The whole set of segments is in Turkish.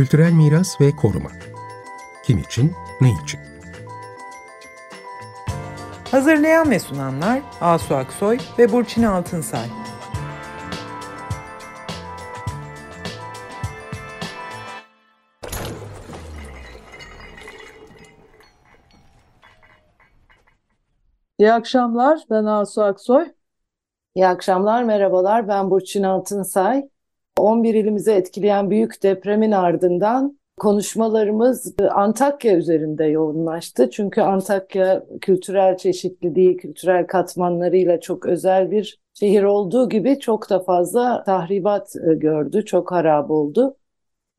Kültürel miras ve koruma. Kim için, ne için? Hazırlayan ve sunanlar Asu Aksoy ve Burçin Altınsay. İyi akşamlar, ben Asu Aksoy. İyi akşamlar, merhabalar. Ben Burçin Altınsay. 11 ilimize etkileyen büyük depremin ardından konuşmalarımız Antakya üzerinde yoğunlaştı. Çünkü Antakya kültürel çeşitliliği, kültürel katmanlarıyla çok özel bir şehir olduğu gibi çok da fazla tahribat e, gördü, çok harap oldu.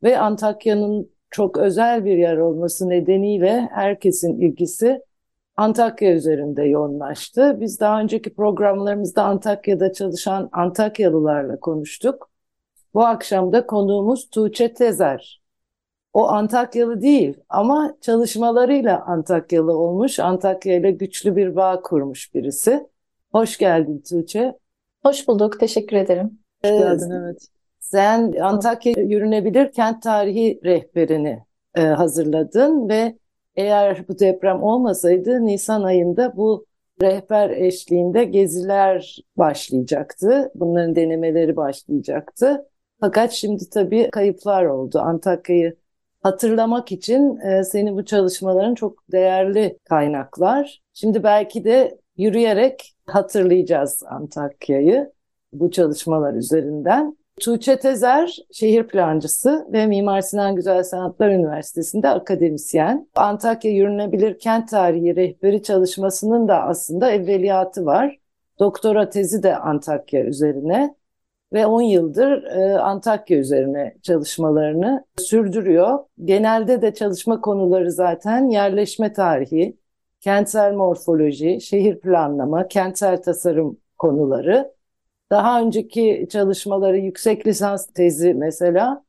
Ve Antakya'nın çok özel bir yer olması nedeniyle herkesin ilgisi Antakya üzerinde yoğunlaştı. Biz daha önceki programlarımızda Antakya'da çalışan Antakyalılarla konuştuk. Bu akşam da konuğumuz Tuğçe Tezer. O Antakyalı değil ama çalışmalarıyla Antakyalı olmuş, Antakya ile güçlü bir bağ kurmuş birisi. Hoş geldin Tuğçe. Hoş bulduk, teşekkür ederim. Hoş geldin, evet. Sen Antakya Yürünebilir Kent Tarihi rehberini e, hazırladın ve eğer bu deprem olmasaydı Nisan ayında bu rehber eşliğinde geziler başlayacaktı. Bunların denemeleri başlayacaktı. Fakat şimdi tabii kayıplar oldu. Antakya'yı hatırlamak için e, senin bu çalışmaların çok değerli kaynaklar. Şimdi belki de yürüyerek hatırlayacağız Antakya'yı bu çalışmalar üzerinden. Tuğçe Tezer şehir plancısı ve Mimar Sinan Güzel Sanatlar Üniversitesi'nde akademisyen. Antakya Yürünebilir Kent Tarihi rehberi çalışmasının da aslında evveliyatı var. Doktora tezi de Antakya üzerine ve 10 yıldır e, Antakya üzerine çalışmalarını sürdürüyor. Genelde de çalışma konuları zaten yerleşme tarihi, kentsel morfoloji, şehir planlama, kentsel tasarım konuları. Daha önceki çalışmaları yüksek lisans tezi mesela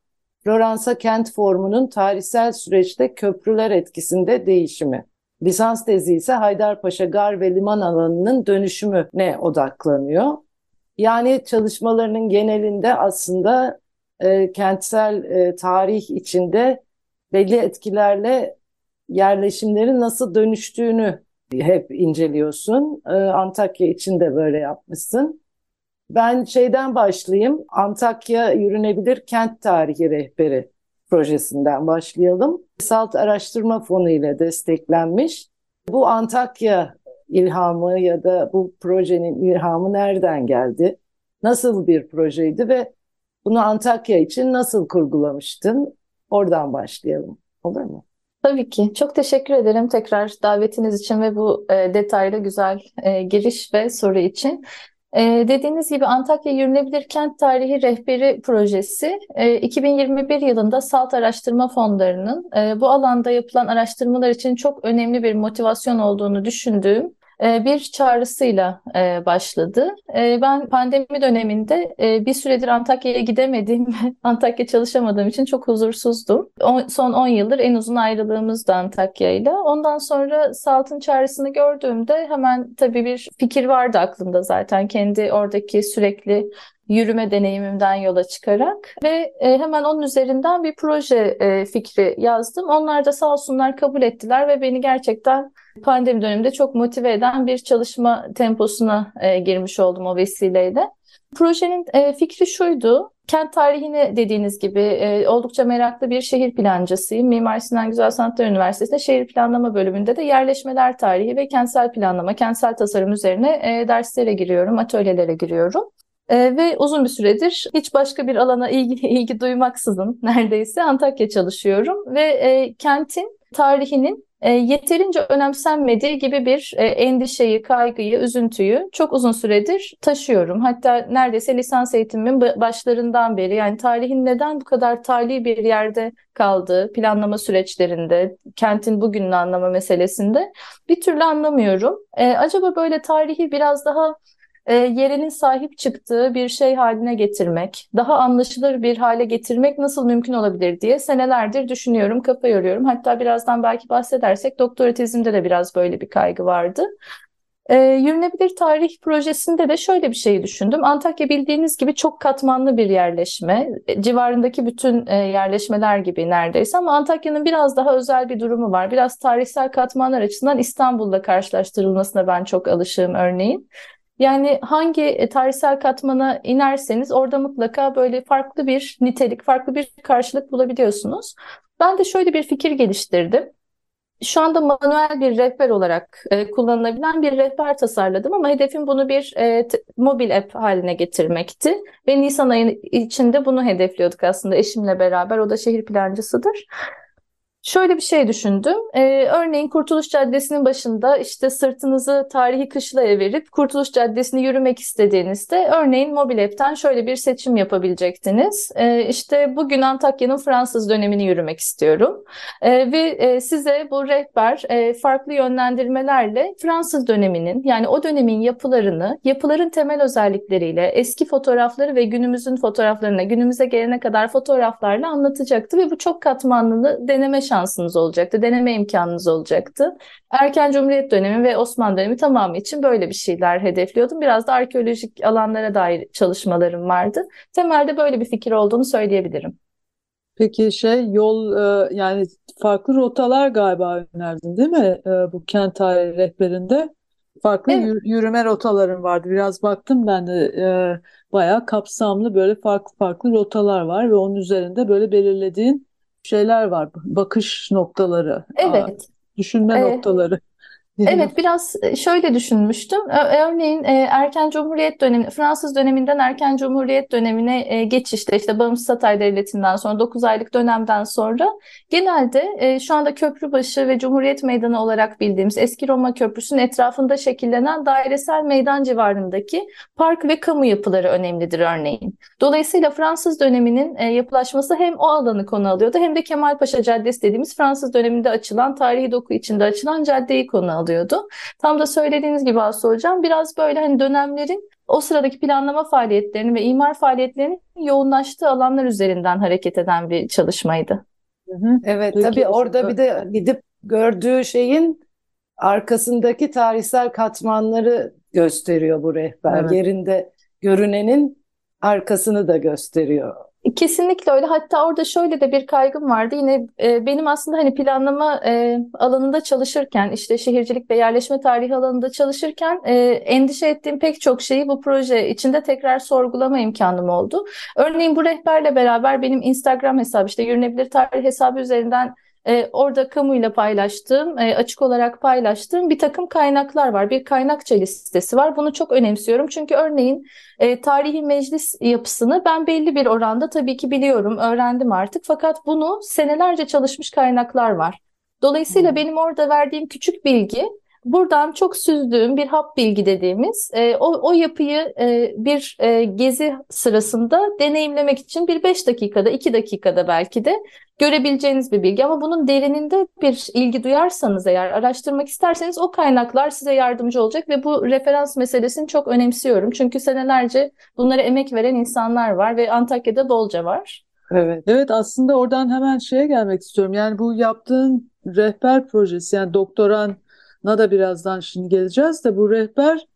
Floransa kent formunun tarihsel süreçte köprüler etkisinde değişimi. Lisans tezi ise Haydarpaşa gar ve liman alanının dönüşümüne odaklanıyor. Yani çalışmalarının genelinde aslında e, kentsel e, tarih içinde belli etkilerle yerleşimlerin nasıl dönüştüğünü hep inceliyorsun. E, Antakya için de böyle yapmışsın. Ben şeyden başlayayım. Antakya Yürünebilir Kent Tarihi Rehberi projesinden başlayalım. Salt Araştırma Fonu ile desteklenmiş. Bu Antakya ilhamı ya da bu projenin ilhamı nereden geldi? Nasıl bir projeydi ve bunu Antakya için nasıl kurgulamıştın? Oradan başlayalım. Olur mu? Tabii ki. Çok teşekkür ederim tekrar davetiniz için ve bu e, detaylı güzel e, giriş ve soru için. Ee, dediğiniz gibi Antakya Yürünebilir Kent Tarihi Rehberi Projesi e, 2021 yılında SALT Araştırma Fonları'nın e, bu alanda yapılan araştırmalar için çok önemli bir motivasyon olduğunu düşündüğüm e, bir çağrısıyla e, başladı. E, ben pandemi döneminde bir süredir Antakya'ya gidemediğim, Antakya çalışamadığım için çok huzursuzdum. Son 10 yıldır en uzun ayrılığımız da Antakya'yla. Ondan sonra Salt'ın çağrısını gördüğümde hemen tabii bir fikir vardı aklımda zaten. Kendi oradaki sürekli yürüme deneyimimden yola çıkarak ve e, hemen onun üzerinden bir proje e, fikri yazdım. Onlar da sağ olsunlar kabul ettiler ve beni gerçekten pandemi döneminde çok motive eden bir çalışma temposuna e, girmiş oldum o vesileyle. Projenin fikri şuydu. Kent tarihini dediğiniz gibi oldukça meraklı bir şehir plancısıyım. Mimar Sinan Güzel Sanatlar Üniversitesi'nde şehir planlama bölümünde de yerleşmeler tarihi ve kentsel planlama, kentsel tasarım üzerine derslere giriyorum, atölyelere giriyorum. E, ve uzun bir süredir hiç başka bir alana ilgi, ilgi duymaksızın neredeyse Antakya çalışıyorum ve e, kentin tarihinin e, yeterince önemsenmediği gibi bir e, endişeyi, kaygıyı, üzüntüyü çok uzun süredir taşıyorum. Hatta neredeyse lisans eğitimimin başlarından beri yani tarihin neden bu kadar tali bir yerde kaldığı planlama süreçlerinde, kentin bugününü anlama meselesinde bir türlü anlamıyorum. E, acaba böyle tarihi biraz daha e, yerinin sahip çıktığı bir şey haline getirmek, daha anlaşılır bir hale getirmek nasıl mümkün olabilir diye senelerdir düşünüyorum, kafa yoruyorum. Hatta birazdan belki bahsedersek doktora tezimde de biraz böyle bir kaygı vardı. E, yürünebilir tarih projesinde de şöyle bir şey düşündüm. Antakya bildiğiniz gibi çok katmanlı bir yerleşme. E, civarındaki bütün e, yerleşmeler gibi neredeyse ama Antakya'nın biraz daha özel bir durumu var. Biraz tarihsel katmanlar açısından İstanbul'la karşılaştırılmasına ben çok alışığım örneğin. Yani hangi e, tarihsel katmana inerseniz orada mutlaka böyle farklı bir nitelik, farklı bir karşılık bulabiliyorsunuz. Ben de şöyle bir fikir geliştirdim şu anda manuel bir rehber olarak e, kullanılabilen bir rehber tasarladım ama hedefim bunu bir e, mobil app haline getirmekti. Ve Nisan ayı içinde bunu hedefliyorduk aslında eşimle beraber. O da şehir plancısıdır. Şöyle bir şey düşündüm. Ee, örneğin Kurtuluş Caddesi'nin başında işte sırtınızı tarihi kışlaya verip Kurtuluş Caddesi'ni yürümek istediğinizde örneğin mobil app'ten şöyle bir seçim yapabilecektiniz. Ee, işte bugün Antakya'nın Fransız dönemini yürümek istiyorum. Ee, ve e, size bu rehber e, farklı yönlendirmelerle Fransız döneminin yani o dönemin yapılarını, yapıların temel özellikleriyle, eski fotoğrafları ve günümüzün fotoğraflarına, günümüze gelene kadar fotoğraflarla anlatacaktı ve bu çok katmanlı deneme şansınız olacaktı, deneme imkanınız olacaktı. Erken Cumhuriyet dönemi ve Osmanlı dönemi tamamı için böyle bir şeyler hedefliyordum. Biraz da arkeolojik alanlara dair çalışmalarım vardı. Temelde böyle bir fikir olduğunu söyleyebilirim. Peki şey yol e, yani farklı rotalar galiba önerdin değil mi e, bu kent tarihi rehberinde? Farklı Evet. yürüme rotaların vardı. Biraz baktım ben de e, bayağı kapsamlı böyle farklı farklı rotalar var ve onun üzerinde böyle belirlediğin şeyler var. Bakış noktaları, Evet. düşünme Ee, noktaları. Evet, biraz e, şöyle düşünmüştüm. Örneğin e, erken Cumhuriyet dönemi, Fransız döneminden erken Cumhuriyet dönemine e, geçişte işte Bağımsız Hatay Devleti'nden sonra 9 aylık dönemden sonra genelde şu anda Köprübaşı ve Cumhuriyet Meydanı olarak bildiğimiz eski Roma Köprüsü'nün etrafında şekillenen dairesel meydan civarındaki park ve kamu yapıları önemlidir örneğin. Dolayısıyla Fransız döneminin yapılaşması hem o alanı konu alıyordu hem de Kemalpaşa Caddesi dediğimiz Fransız döneminde açılan tarihi doku içinde açılan caddeyi konu alıyordu alıyordu. Tam da söylediğiniz gibi Aslı Hocam biraz böyle hani dönemlerin o sıradaki planlama faaliyetlerini ve imar faaliyetlerinin yoğunlaştığı alanlar üzerinden hareket eden bir çalışmaydı. Evet Peki, tabii orada bir de gidip gördüğü şeyin arkasındaki tarihsel katmanları gösteriyor bu rehber. Evet. Yerinde görünenin arkasını da gösteriyor. Kesinlikle öyle. Hatta orada şöyle de bir kaygım vardı. Yine e, benim aslında hani planlama e, alanında çalışırken, işte şehircilik ve yerleşme tarihi alanında çalışırken e, endişe ettiğim pek çok şeyi bu proje içinde tekrar sorgulama imkanım oldu. Örneğin bu rehberle beraber benim Instagram hesabı, işte yürünebilir tarih hesabı üzerinden e, orada kamuyla paylaştığım, e, açık olarak paylaştığım bir takım kaynaklar var. Bir kaynakça listesi var. Bunu çok önemsiyorum. Çünkü örneğin e, tarihi meclis yapısını ben belli bir oranda tabii ki biliyorum, öğrendim artık. Fakat bunu senelerce çalışmış kaynaklar var. Dolayısıyla Hmm. benim orada verdiğim küçük bilgi Buradan çok süzdüğüm bir hap bilgi dediğimiz e, o, o yapıyı e, bir e, gezi sırasında deneyimlemek için bir 5 dakikada 2 dakikada belki de görebileceğiniz bir bilgi. Ama bunun derininde bir ilgi duyarsanız eğer araştırmak isterseniz o kaynaklar size yardımcı olacak ve bu referans meselesini çok önemsiyorum. Çünkü senelerce bunlara emek veren insanlar var ve Antakya'da bolca var. Evet. Evet aslında oradan hemen şeye gelmek istiyorum. Yani bu yaptığın rehber projesi yani doktorana da birazdan şimdi geleceğiz de bu rehber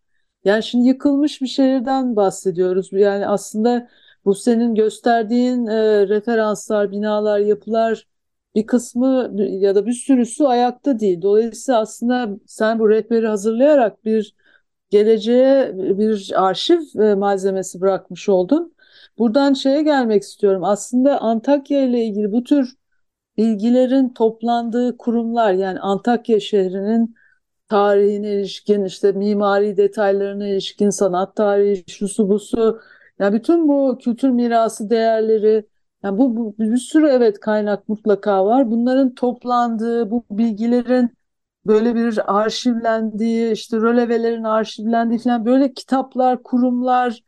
yani şimdi yıkılmış bir şehirden bahsediyoruz. Yani aslında bu senin gösterdiğin e, referanslar, binalar, yapılar bir kısmı ya da bir sürüsü ayakta değil. Dolayısıyla aslında sen bu rehberi hazırlayarak bir geleceğe bir arşiv e, malzemesi bırakmış oldun. Buradan şeye gelmek istiyorum. Aslında Antakya ile ilgili bu tür bilgilerin toplandığı kurumlar yani Antakya şehrinin tarihine ilişkin işte mimari detaylarına ilişkin sanat tarihi şusu busu yani bütün bu kültür mirası değerleri yani bu, bu bir sürü evet kaynak mutlaka var. Bunların toplandığı bu bilgilerin böyle bir arşivlendiği işte rölevelerin arşivlendiği falan böyle kitaplar kurumlar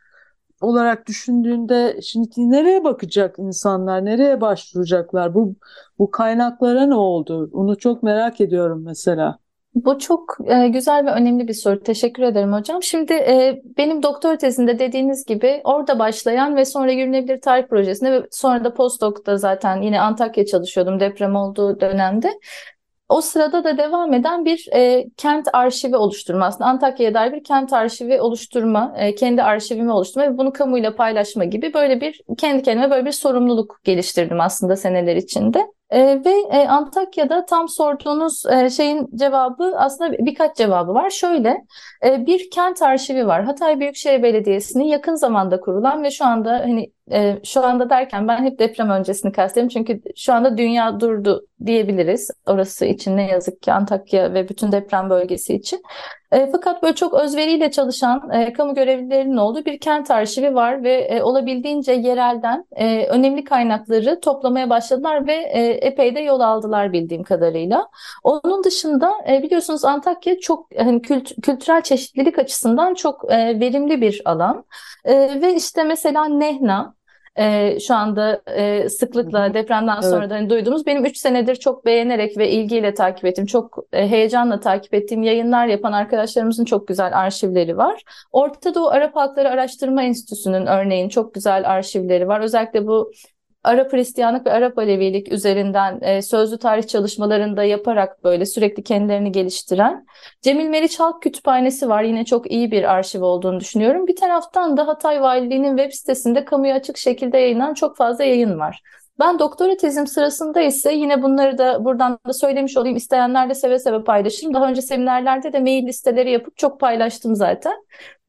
olarak düşündüğünde şimdi nereye bakacak insanlar, nereye başvuracaklar? Bu bu kaynaklara ne oldu? Onu çok merak ediyorum mesela. Bu çok e, güzel ve önemli bir soru. Teşekkür ederim hocam. Şimdi e, benim doktor tezimde dediğiniz gibi orada başlayan ve sonra Yürünebilir Tarih Projesi'nde ve sonra da postdoc'ta zaten yine Antakya çalışıyordum deprem olduğu dönemde. o sırada da devam eden bir e, kent arşivi oluşturma aslında Antakya'ya dair bir kent arşivi oluşturma, e, kendi arşivimi oluşturma ve bunu kamuyla paylaşma gibi böyle bir kendi kendime böyle bir sorumluluk geliştirdim aslında seneler içinde. E, ve e, Antakya'da tam sorduğunuz e, şeyin cevabı aslında birkaç cevabı var. Şöyle e, bir kent arşivi var. Hatay Büyükşehir Belediyesi'nin yakın zamanda kurulan ve şu anda hani e, şu anda derken ben hep deprem öncesini kastediyorum. Çünkü şu anda dünya durdu diyebiliriz. Orası için ne yazık ki Antakya ve bütün deprem bölgesi için. E, fakat böyle çok özveriyle çalışan e, kamu görevlilerinin olduğu bir kent arşivi var ve e, olabildiğince yerelden e, önemli kaynakları toplamaya başladılar ve e, epey de yol aldılar bildiğim kadarıyla. Onun dışında e, biliyorsunuz Antakya çok hani kült kültürel çeşitlilik açısından çok e, verimli bir alan. E, ve işte mesela Nehna e, şu anda e, sıklıkla depremden sonra evet. da hani duyduğumuz benim 3 senedir çok beğenerek ve ilgiyle takip ettiğim, çok e, heyecanla takip ettiğim yayınlar yapan arkadaşlarımızın çok güzel arşivleri var. Orta Doğu Arap Halkları Araştırma Enstitüsü'nün örneğin çok güzel arşivleri var. Özellikle bu Arap Hristiyanlık ve Arap Alevilik üzerinden e, sözlü tarih çalışmalarında yaparak böyle sürekli kendilerini geliştiren Cemil Meriç Halk Kütüphanesi var. Yine çok iyi bir arşiv olduğunu düşünüyorum. Bir taraftan da Hatay Valiliği'nin web sitesinde kamuya açık şekilde yayınlanan çok fazla yayın var. Ben doktora tezim sırasında ise yine bunları da buradan da söylemiş olayım. İsteyenler de seve seve paylaşırım. Daha önce seminerlerde de mail listeleri yapıp çok paylaştım zaten.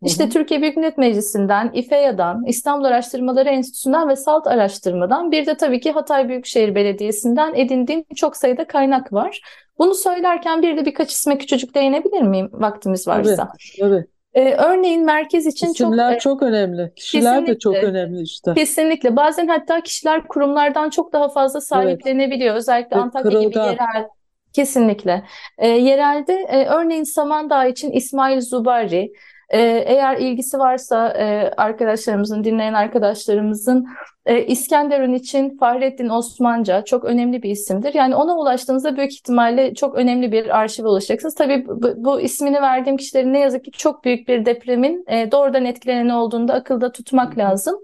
İşte hı hı. Türkiye Büyük Millet Meclisi'nden, İFEA'dan, İstanbul Araştırmaları Enstitüsü'nden ve SALT Araştırma'dan bir de tabii ki Hatay Büyükşehir Belediyesi'nden edindiğim çok sayıda kaynak var. Bunu söylerken bir de birkaç isme küçücük değinebilir miyim vaktimiz varsa? Tabii, tabii. Ee, örneğin merkez için İsimler çok çok önemli. Kişiler de çok önemli işte. Kesinlikle. Bazen hatta kişiler kurumlardan çok daha fazla sahiplenebiliyor. Evet. Özellikle evet, Antakya kırılgan. gibi yerel Kesinlikle. E, yerelde e, örneğin Samandağ için İsmail Zubari, ee, eğer ilgisi varsa e, arkadaşlarımızın, dinleyen arkadaşlarımızın e, İskenderun için Fahrettin Osmanca çok önemli bir isimdir. Yani ona ulaştığınızda büyük ihtimalle çok önemli bir arşive ulaşacaksınız. Tabii bu, bu ismini verdiğim kişilerin ne yazık ki çok büyük bir depremin e, doğrudan etkilenen olduğunda akılda tutmak lazım.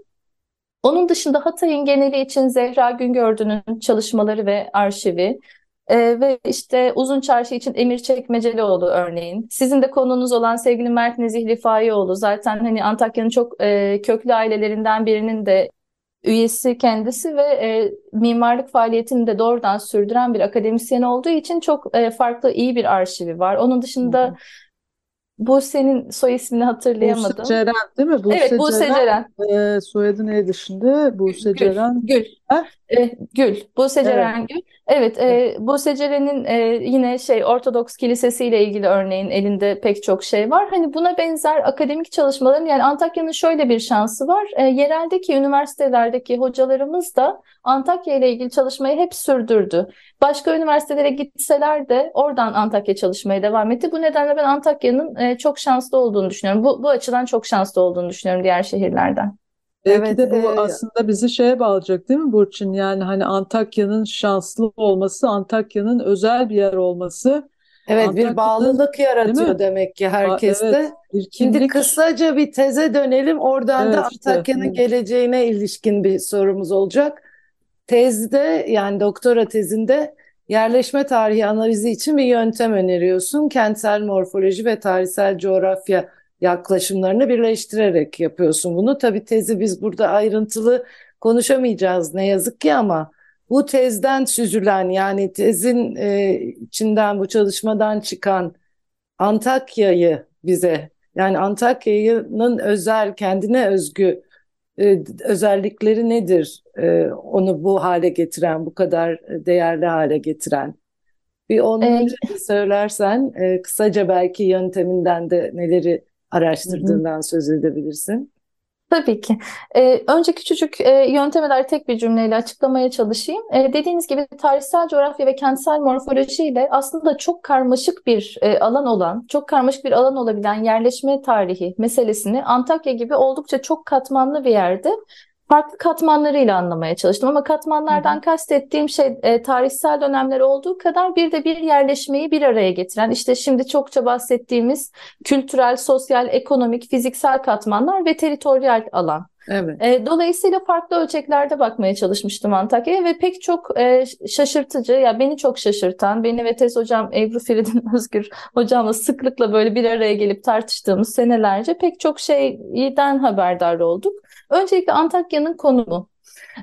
Onun dışında Hatay'ın geneli için Zehra Güngördü'nün çalışmaları ve arşivi, ee, ve işte Uzun Çarşı için Emir Çekmecelioğlu örneğin. Sizin de konunuz olan sevgili Mert Nezih Rifaiyoğlu zaten hani Antakya'nın çok e, köklü ailelerinden birinin de üyesi kendisi ve e, mimarlık faaliyetini de doğrudan sürdüren bir akademisyen olduğu için çok e, farklı iyi bir arşivi var. Onun dışında bu senin soy ismini hatırlayamadım. Buse Ceren değil mi? Buse evet Buse Ceren. Ceren. E, soyadı neydi şimdi? Buse Gül, Ceren. Gül. E, Gül. Buse Ceren evet. Gül. Evet, e, bu Secere'nin e, yine şey Ortodoks Kilisesi ile ilgili örneğin elinde pek çok şey var. Hani buna benzer akademik çalışmaların yani Antakya'nın şöyle bir şansı var. E, yereldeki üniversitelerdeki hocalarımız da Antakya ile ilgili çalışmayı hep sürdürdü. Başka üniversitelere gitseler de oradan Antakya çalışmaya devam etti. Bu nedenle ben Antakya'nın e, çok şanslı olduğunu düşünüyorum. Bu, bu açıdan çok şanslı olduğunu düşünüyorum diğer şehirlerden. Belki evet, de bu e, aslında bizi şeye bağlayacak değil mi Burçin? Yani hani Antakya'nın şanslı olması, Antakya'nın özel bir yer olması. Evet bir bağlılık yaratıyor demek ki herkeste. Evet, bir Şimdi kısaca bir teze dönelim. Oradan evet, da Antakya'nın işte. geleceğine ilişkin bir sorumuz olacak. Tezde yani doktora tezinde yerleşme tarihi analizi için bir yöntem öneriyorsun. Kentsel morfoloji ve tarihsel coğrafya yaklaşımlarını birleştirerek yapıyorsun bunu. Tabii tezi biz burada ayrıntılı konuşamayacağız ne yazık ki ama bu tezden süzülen yani tezin e, içinden bu çalışmadan çıkan Antakya'yı bize yani Antakya'nın özel kendine özgü e, özellikleri nedir? E, onu bu hale getiren, bu kadar değerli hale getiren. Bir onları ee, söylersen e, kısaca belki yönteminden de neleri araştırdığından söz edebilirsin. Tabii ki. Ee, önce küçücük e, yönteme dair tek bir cümleyle açıklamaya çalışayım. E, dediğiniz gibi tarihsel coğrafya ve kentsel morfoloji ile aslında çok karmaşık bir e, alan olan, çok karmaşık bir alan olabilen yerleşme tarihi meselesini Antakya gibi oldukça çok katmanlı bir yerde farklı katmanlarıyla anlamaya çalıştım ama katmanlardan hı hı. kastettiğim şey e, tarihsel dönemler olduğu kadar bir de bir yerleşmeyi bir araya getiren işte şimdi çokça bahsettiğimiz kültürel, sosyal, ekonomik, fiziksel katmanlar ve teritoryal alan. Evet. E, dolayısıyla farklı ölçeklerde bakmaya çalışmıştım Antakya'ya ve pek çok e, şaşırtıcı, ya beni çok şaşırtan, beni ve tez hocam Ebru Feridun Özgür hocamla sıklıkla böyle bir araya gelip tartıştığımız senelerce pek çok şeyden haberdar olduk. Öncelikle Antakya'nın konumu.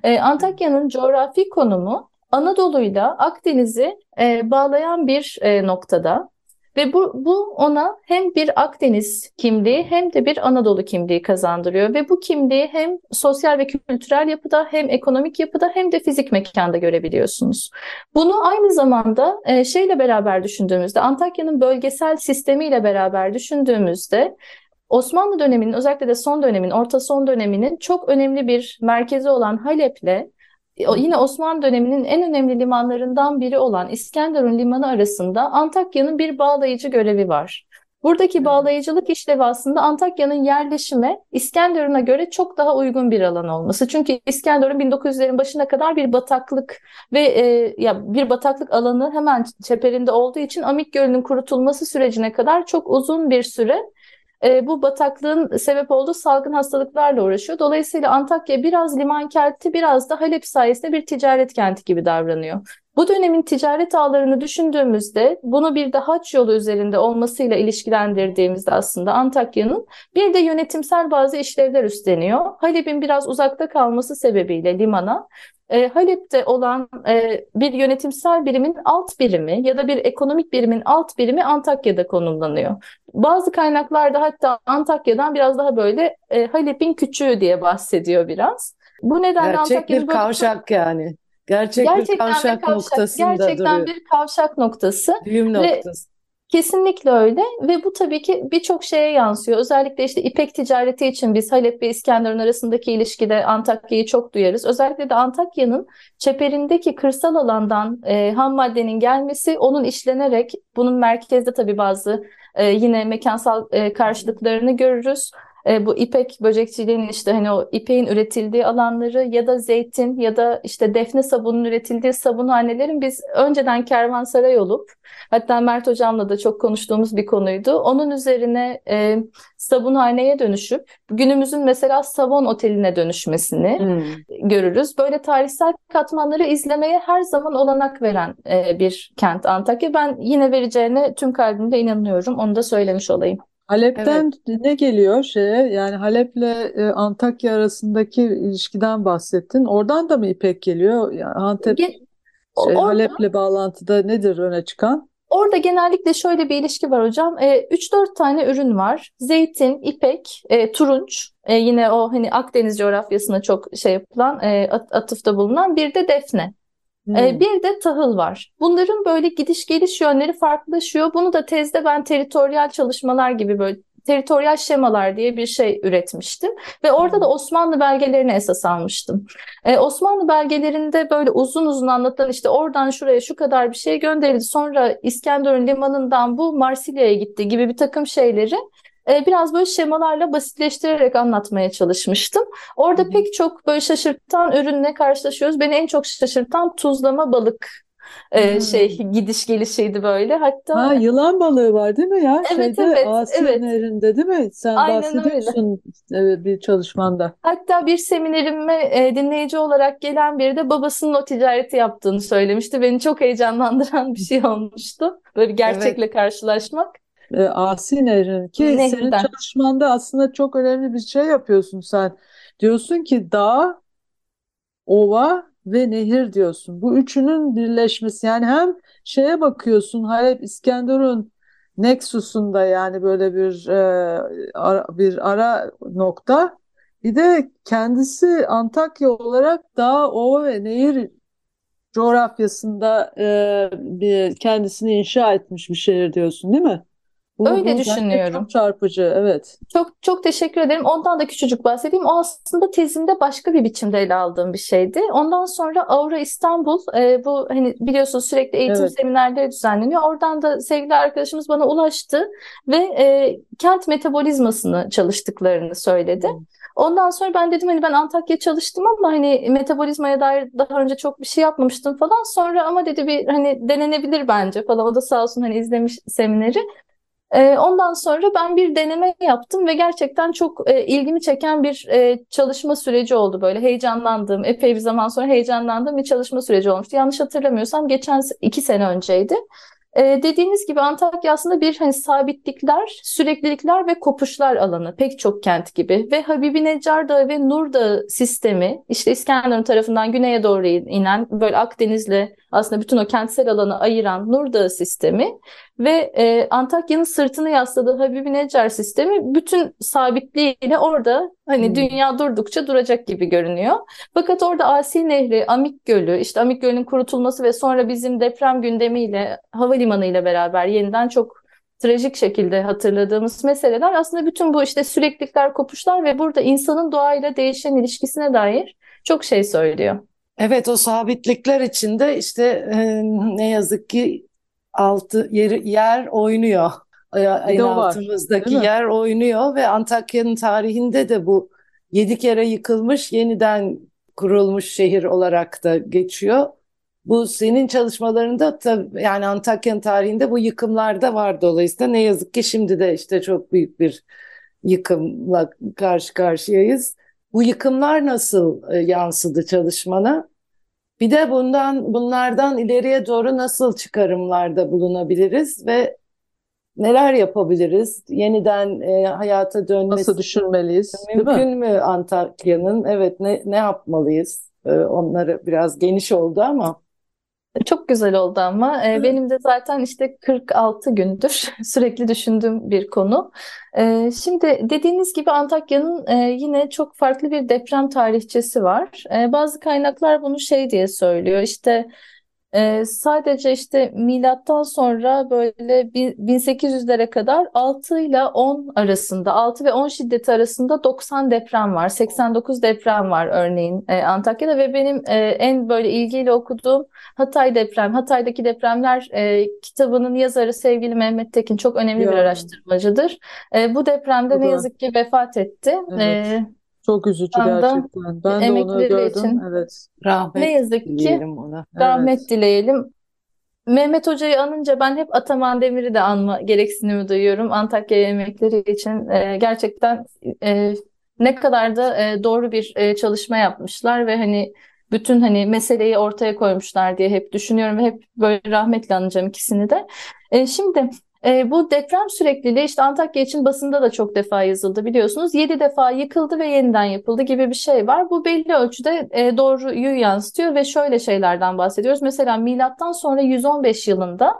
E, Antakya'nın coğrafi konumu Anadolu'yla Akdeniz'i e, bağlayan bir e, noktada. Ve bu, bu ona hem bir Akdeniz kimliği hem de bir Anadolu kimliği kazandırıyor. Ve bu kimliği hem sosyal ve kültürel yapıda hem ekonomik yapıda hem de fizik mekanda görebiliyorsunuz. Bunu aynı zamanda e, şeyle beraber düşündüğümüzde Antakya'nın bölgesel sistemiyle beraber düşündüğümüzde Osmanlı döneminin özellikle de son dönemin, orta son döneminin çok önemli bir merkezi olan Halep'le yine Osmanlı döneminin en önemli limanlarından biri olan İskenderun Limanı arasında Antakya'nın bir bağlayıcı görevi var. Buradaki bağlayıcılık işlevi aslında Antakya'nın yerleşime İskenderun'a göre çok daha uygun bir alan olması. Çünkü İskenderun 1900'lerin başına kadar bir bataklık ve e, ya bir bataklık alanı hemen çeperinde olduğu için Amik Gölü'nün kurutulması sürecine kadar çok uzun bir süre e, bu bataklığın sebep olduğu salgın hastalıklarla uğraşıyor. Dolayısıyla Antakya biraz liman kenti, biraz da Halep sayesinde bir ticaret kenti gibi davranıyor. Bu dönemin ticaret ağlarını düşündüğümüzde bunu bir de haç yolu üzerinde olmasıyla ilişkilendirdiğimizde aslında Antakya'nın bir de yönetimsel bazı işlevler üstleniyor. Halep'in biraz uzakta kalması sebebiyle limana e, Halep'te olan e, bir yönetimsel birimin alt birimi ya da bir ekonomik birimin alt birimi Antakya'da konumlanıyor. Bazı kaynaklarda hatta Antakya'dan biraz daha böyle e, Halep'in küçüğü diye bahsediyor biraz. Bu nedenle Gerçek Antakya'nın bir kavşak yani. Gerçek gerçekten bir kavşak, bir kavşak noktasında gerçekten duruyor. bir kavşak noktası. Düğüm noktası. Kesinlikle öyle ve bu tabii ki birçok şeye yansıyor. Özellikle işte ipek ticareti için biz Halep ve İskenderun arasındaki ilişkide Antakya'yı çok duyarız. Özellikle de Antakya'nın çeperindeki kırsal alandan e, ham maddenin gelmesi onun işlenerek bunun merkezde tabii bazı e, yine mekansal e, karşılıklarını görürüz e, bu ipek böcekçiliğinin işte hani o ipeğin üretildiği alanları ya da zeytin ya da işte defne sabunun üretildiği sabunhanelerin biz önceden kervansaray olup hatta Mert hocamla da çok konuştuğumuz bir konuydu. Onun üzerine e, sabunhaneye dönüşüp günümüzün mesela Savon Oteli'ne dönüşmesini hmm. görürüz. Böyle tarihsel katmanları izlemeye her zaman olanak veren e, bir kent Antakya. Ben yine vereceğine tüm kalbimle inanıyorum. Onu da söylemiş olayım. Halep'ten evet. ne geliyor şeye? Yani Halep'le e, Antakya arasındaki ilişkiden bahsettin. Oradan da mı İpek geliyor? Yani Antep Ge şey, orada, Halep'le bağlantıda nedir öne çıkan? Orada genellikle şöyle bir ilişki var hocam. E, 3-4 tane ürün var. Zeytin, ipek, e, turunç. E, yine o hani Akdeniz coğrafyasına çok şey yapılan, e, atıfta bulunan bir de defne. Hmm. Bir de tahıl var. Bunların böyle gidiş geliş yönleri farklılaşıyor. Bunu da tezde ben teritoryal çalışmalar gibi böyle teritoryal şemalar diye bir şey üretmiştim. Ve orada da Osmanlı belgelerini esas almıştım. Ee, Osmanlı belgelerinde böyle uzun uzun anlatan işte oradan şuraya şu kadar bir şey gönderildi. Sonra İskenderun limanından bu Marsilya'ya gitti gibi bir takım şeyleri e, biraz böyle şemalarla basitleştirerek anlatmaya çalışmıştım. Orada pek çok böyle şaşırtan ürünle karşılaşıyoruz. Beni en çok şaşırtan tuzlama balık e, şey gidiş gelişiydi böyle. Hatta ha, yılan balığı var değil mi ya? Evet Şeyde, evet Asya evet. Nehri'nde değil mi? Sen Aynen bahsediyorsun öyle. bir çalışmanda. Hatta bir seminerime e, dinleyici olarak gelen biri de babasının o ticareti yaptığını söylemişti. Beni çok heyecanlandıran bir şey olmuştu. Böyle gerçekle evet. karşılaşmak e, Asi Nehri ki Nehirden. senin çalışmanda aslında çok önemli bir şey yapıyorsun sen. Diyorsun ki dağ, ova ve nehir diyorsun. Bu üçünün birleşmesi yani hem şeye bakıyorsun Halep İskenderun Nexus'unda yani böyle bir e, ara, bir ara nokta. Bir de kendisi Antakya olarak dağ, ova ve nehir coğrafyasında e, bir kendisini inşa etmiş bir şehir diyorsun değil mi? Bu, Öyle bu düşünüyorum. Çok çarpıcı, evet. Çok çok teşekkür ederim. Ondan da küçücük bahsedeyim. O aslında tezimde başka bir biçimde ele aldığım bir şeydi. Ondan sonra Aura İstanbul, e, bu hani biliyorsunuz sürekli eğitim evet. seminerleri düzenleniyor. Oradan da sevgili arkadaşımız bana ulaştı ve e, kent metabolizmasını çalıştıklarını söyledi. Hmm. Ondan sonra ben dedim hani ben Antakya çalıştım ama hani metabolizmaya dair daha önce çok bir şey yapmamıştım falan. Sonra ama dedi bir hani denenebilir bence falan. O da sağ olsun hani izlemiş semineri. E, ondan sonra ben bir deneme yaptım ve gerçekten çok e, ilgimi çeken bir e, çalışma süreci oldu böyle heyecanlandığım, epey bir zaman sonra heyecanlandığım bir çalışma süreci olmuştu. Yanlış hatırlamıyorsam geçen iki sene önceydi. Ee, dediğiniz gibi Antakya aslında bir hani sabitlikler, süreklilikler ve kopuşlar alanı pek çok kent gibi ve Habibi Necar Dağı ve Nur Dağı sistemi işte İskenderun tarafından güneye doğru inen böyle Akdeniz'le aslında bütün o kentsel alanı ayıran Nur Dağı sistemi ve e, Antakya'nın sırtını yasladığı Habibi Necar sistemi bütün sabitliğiyle orada hani hmm. dünya durdukça duracak gibi görünüyor. Fakat orada Asi Nehri, Amik Gölü, işte Amik Gölü'nün kurutulması ve sonra bizim deprem gündemiyle havalimanı ile beraber yeniden çok trajik şekilde hatırladığımız meseleler aslında bütün bu işte süreklilikler, kopuşlar ve burada insanın doğayla değişen ilişkisine dair çok şey söylüyor. Evet o sabitlikler içinde işte e, ne yazık ki altı yer, yer oynuyor. Ayın altımızdaki yer oynuyor ve Antakya'nın tarihinde de bu yedi kere yıkılmış yeniden kurulmuş şehir olarak da geçiyor. Bu senin çalışmalarında tabii yani Antakya'nın tarihinde bu yıkımlar da var dolayısıyla ne yazık ki şimdi de işte çok büyük bir yıkımla karşı karşıyayız. Bu yıkımlar nasıl e, yansıdı çalışmana? Bir de bundan bunlardan ileriye doğru nasıl çıkarımlarda bulunabiliriz ve neler yapabiliriz? Yeniden e, hayata dönmesi nasıl düşünmeliyiz? Mümkün mü Antakya'nın? Evet ne ne yapmalıyız? E, onları biraz geniş oldu ama çok güzel oldu ama e, benim de zaten işte 46 gündür sürekli düşündüğüm bir konu. E, şimdi dediğiniz gibi Antakya'nın e, yine çok farklı bir deprem tarihçesi var. E, bazı kaynaklar bunu şey diye söylüyor işte ee, sadece işte milattan sonra böyle 1800'lere kadar 6 ile 10 arasında 6 ve 10 şiddeti arasında 90 deprem var. 89 deprem var örneğin e, Antakya'da ve benim e, en böyle ilgiyle okuduğum Hatay deprem, Hatay'daki depremler e, kitabının yazarı sevgili Mehmet Tekin çok önemli ya. bir araştırmacıdır. E, bu depremde bu ne yazık ki vefat etti. Evet. E, çok üzücü gerçekten. Ben de onu gördüm. Için evet. Rahmet ne yazık ki ona. rahmet evet. dileyelim. Mehmet Hoca'yı anınca ben hep Ataman Demir'i de anma gereksinimi duyuyorum. Antakya yemekleri için e, gerçekten e, ne kadar da e, doğru bir e, çalışma yapmışlar ve hani bütün hani meseleyi ortaya koymuşlar diye hep düşünüyorum ve hep böyle rahmetle anacağım ikisini de. E, şimdi e, bu deprem sürekliliği işte Antakya için basında da çok defa yazıldı biliyorsunuz. 7 defa yıkıldı ve yeniden yapıldı gibi bir şey var. Bu belli ölçüde e, doğruyu yansıtıyor ve şöyle şeylerden bahsediyoruz. Mesela milattan sonra 115 yılında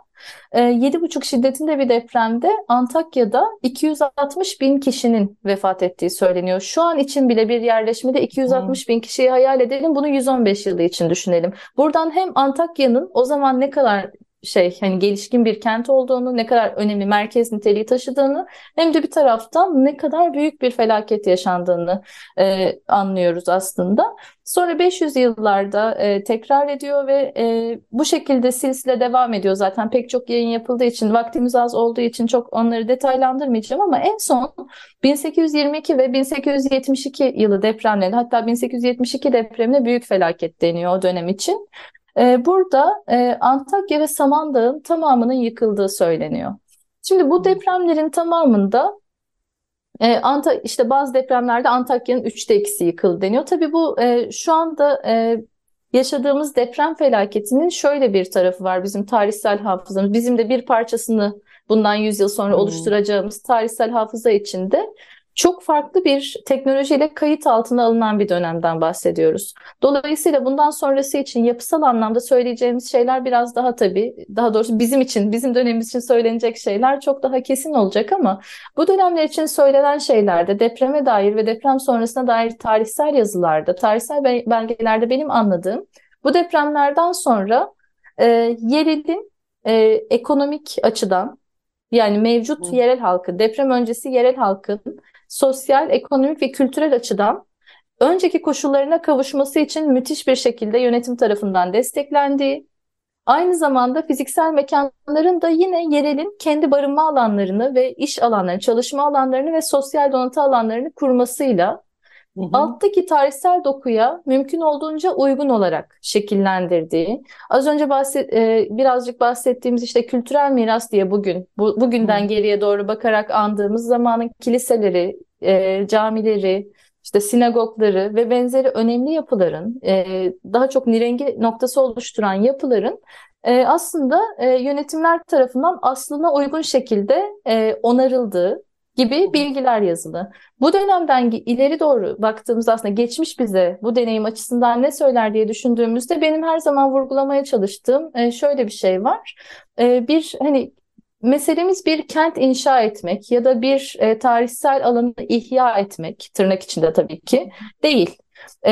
e, 7,5 şiddetinde bir depremde Antakya'da 260 bin kişinin vefat ettiği söyleniyor. Şu an için bile bir yerleşmede 260 bin kişiyi hayal edelim. Bunu 115 yılı için düşünelim. Buradan hem Antakya'nın o zaman ne kadar şey hani gelişkin bir kent olduğunu, ne kadar önemli merkez niteliği taşıdığını hem de bir taraftan ne kadar büyük bir felaket yaşandığını e, anlıyoruz aslında. Sonra 500 yıllarda e, tekrar ediyor ve e, bu şekilde silsile devam ediyor. Zaten pek çok yayın yapıldığı için vaktimiz az olduğu için çok onları detaylandırmayacağım ama en son 1822 ve 1872 yılı depremleri hatta 1872 depremine büyük felaket deniyor o dönem için. Ee, burada e, Antakya ve Samandağ'ın tamamının yıkıldığı söyleniyor. Şimdi bu depremlerin tamamında e, Anta işte bazı depremlerde Antakya'nın üçte ikisi yıkıldı deniyor. Tabii bu e, şu anda yaşadığımız deprem felaketinin şöyle bir tarafı var bizim tarihsel hafızamız. Bizim de bir parçasını bundan 100 yıl sonra oluşturacağımız tarihsel hafıza içinde çok farklı bir teknolojiyle kayıt altına alınan bir dönemden bahsediyoruz. Dolayısıyla bundan sonrası için yapısal anlamda söyleyeceğimiz şeyler biraz daha tabii, daha doğrusu bizim için, bizim dönemimiz için söylenecek şeyler çok daha kesin olacak ama bu dönemler için söylenen şeylerde depreme dair ve deprem sonrasına dair tarihsel yazılarda, tarihsel belgelerde benim anladığım bu depremlerden sonra e, yerelin e, ekonomik açıdan yani mevcut yerel halkı, deprem öncesi yerel halkın sosyal, ekonomik ve kültürel açıdan önceki koşullarına kavuşması için müthiş bir şekilde yönetim tarafından desteklendiği, aynı zamanda fiziksel mekanların da yine yerelin kendi barınma alanlarını ve iş alanlarını, çalışma alanlarını ve sosyal donatı alanlarını kurmasıyla Hı hı. alttaki tarihsel dokuya mümkün olduğunca uygun olarak şekillendirdiği, az önce bahset, e, birazcık bahsettiğimiz işte kültürel miras diye bugün, bu, bugünden Hı. geriye doğru bakarak andığımız zamanın kiliseleri, e, camileri, işte sinagogları ve benzeri önemli yapıların, e, daha çok nirengi noktası oluşturan yapıların e, aslında e, yönetimler tarafından aslına uygun şekilde e, onarıldığı gibi bilgiler yazılı. Bu dönemden ileri doğru baktığımızda aslında geçmiş bize bu deneyim açısından ne söyler diye düşündüğümüzde benim her zaman vurgulamaya çalıştığım e, şöyle bir şey var. E, bir hani meselemiz bir kent inşa etmek ya da bir e, tarihsel alanı ihya etmek tırnak içinde tabii ki değil.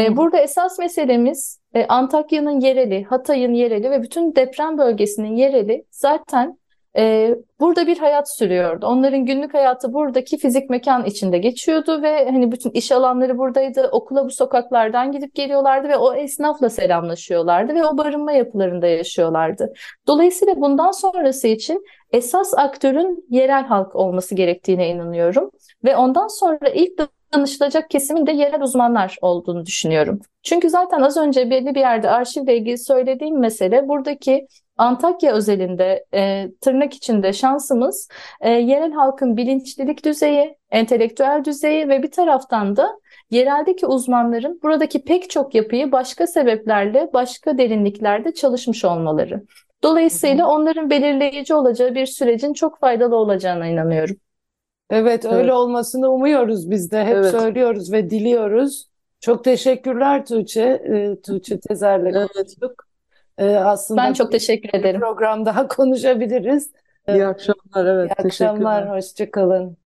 Burada esas meselemiz Antakya'nın yereli, Hatay'ın yereli ve bütün deprem bölgesinin yereli zaten e, burada bir hayat sürüyordu. Onların günlük hayatı buradaki fizik mekan içinde geçiyordu ve hani bütün iş alanları buradaydı. Okula bu sokaklardan gidip geliyorlardı ve o esnafla selamlaşıyorlardı ve o barınma yapılarında yaşıyorlardı. Dolayısıyla bundan sonrası için esas aktörün yerel halk olması gerektiğine inanıyorum ve ondan sonra ilk danışılacak kesimin de yerel uzmanlar olduğunu düşünüyorum. Çünkü zaten az önce belli bir yerde arşivle ilgili söylediğim mesele buradaki Antakya özelinde e, tırnak içinde şansımız e, yerel halkın bilinçlilik düzeyi, entelektüel düzeyi ve bir taraftan da yereldeki uzmanların buradaki pek çok yapıyı başka sebeplerle, başka derinliklerde çalışmış olmaları. Dolayısıyla onların belirleyici olacağı bir sürecin çok faydalı olacağına inanıyorum. Evet, öyle Evet. olmasını umuyoruz biz de. Hep Evet. söylüyoruz ve diliyoruz. Çok teşekkürler Tuğçe. Ee, Tuğçe Tezer'le Evet. konuştuk. Ee, aslında Ben çok teşekkür ederim. program daha konuşabiliriz. İyi akşamlar. Evet, İyi akşamlar, teşekkürler. hoşça kalın.